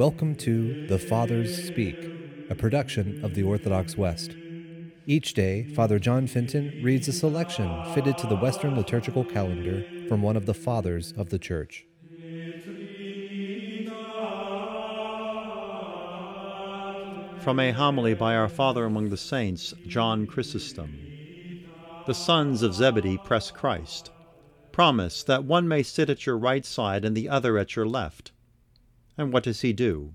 Welcome to The Fathers Speak, a production of the Orthodox West. Each day, Father John Fenton reads a selection fitted to the Western liturgical calendar from one of the Fathers of the Church. From a homily by our Father among the Saints, John Chrysostom. The sons of Zebedee press Christ. Promise that one may sit at your right side and the other at your left. And what does he do?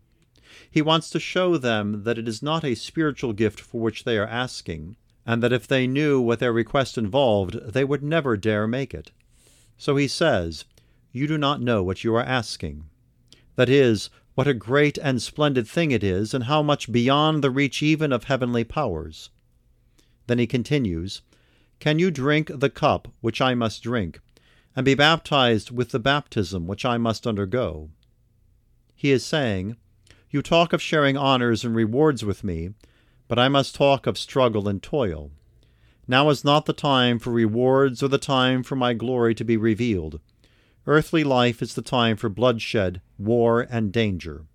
He wants to show them that it is not a spiritual gift for which they are asking, and that if they knew what their request involved, they would never dare make it. So he says, You do not know what you are asking. That is, what a great and splendid thing it is, and how much beyond the reach even of heavenly powers. Then he continues, Can you drink the cup which I must drink, and be baptized with the baptism which I must undergo? He is saying, You talk of sharing honors and rewards with me, but I must talk of struggle and toil. Now is not the time for rewards or the time for my glory to be revealed. Earthly life is the time for bloodshed, war, and danger.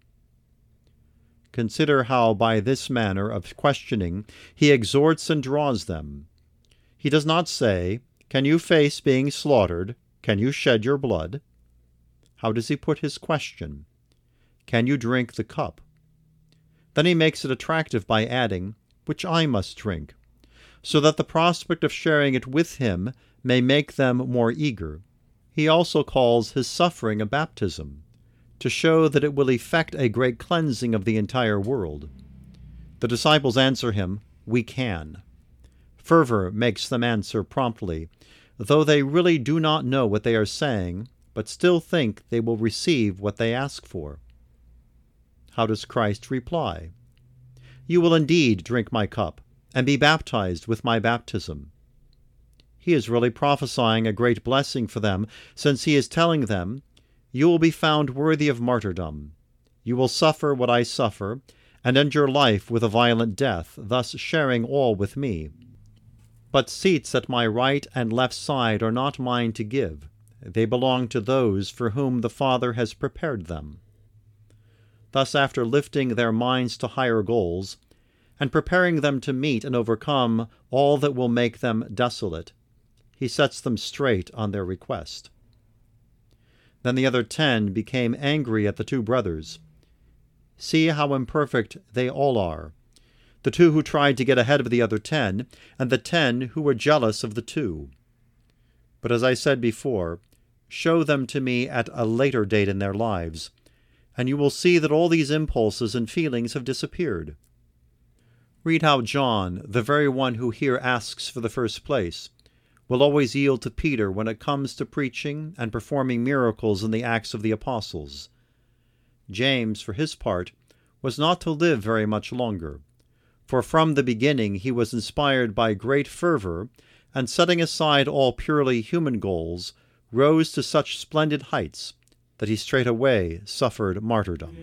Consider how, by this manner of questioning, he exhorts and draws them. He does not say, Can you face being slaughtered? Can you shed your blood? How does he put his question? Can you drink the cup? Then he makes it attractive by adding, Which I must drink, so that the prospect of sharing it with him may make them more eager. He also calls his suffering a baptism, to show that it will effect a great cleansing of the entire world. The disciples answer him, We can. Fervor makes them answer promptly, though they really do not know what they are saying, but still think they will receive what they ask for. How does Christ reply? You will indeed drink my cup, and be baptized with my baptism. He is really prophesying a great blessing for them, since he is telling them, You will be found worthy of martyrdom. You will suffer what I suffer, and end your life with a violent death, thus sharing all with me. But seats at my right and left side are not mine to give. They belong to those for whom the Father has prepared them. Thus, after lifting their minds to higher goals, and preparing them to meet and overcome all that will make them desolate, he sets them straight on their request. Then the other ten became angry at the two brothers. See how imperfect they all are the two who tried to get ahead of the other ten, and the ten who were jealous of the two. But as I said before, show them to me at a later date in their lives, and you will see that all these impulses and feelings have disappeared. Read how John, the very one who here asks for the first place, will always yield to Peter when it comes to preaching and performing miracles in the Acts of the Apostles. James, for his part, was not to live very much longer, for from the beginning he was inspired by great fervor, and setting aside all purely human goals, rose to such splendid heights that he straightway suffered martyrdom.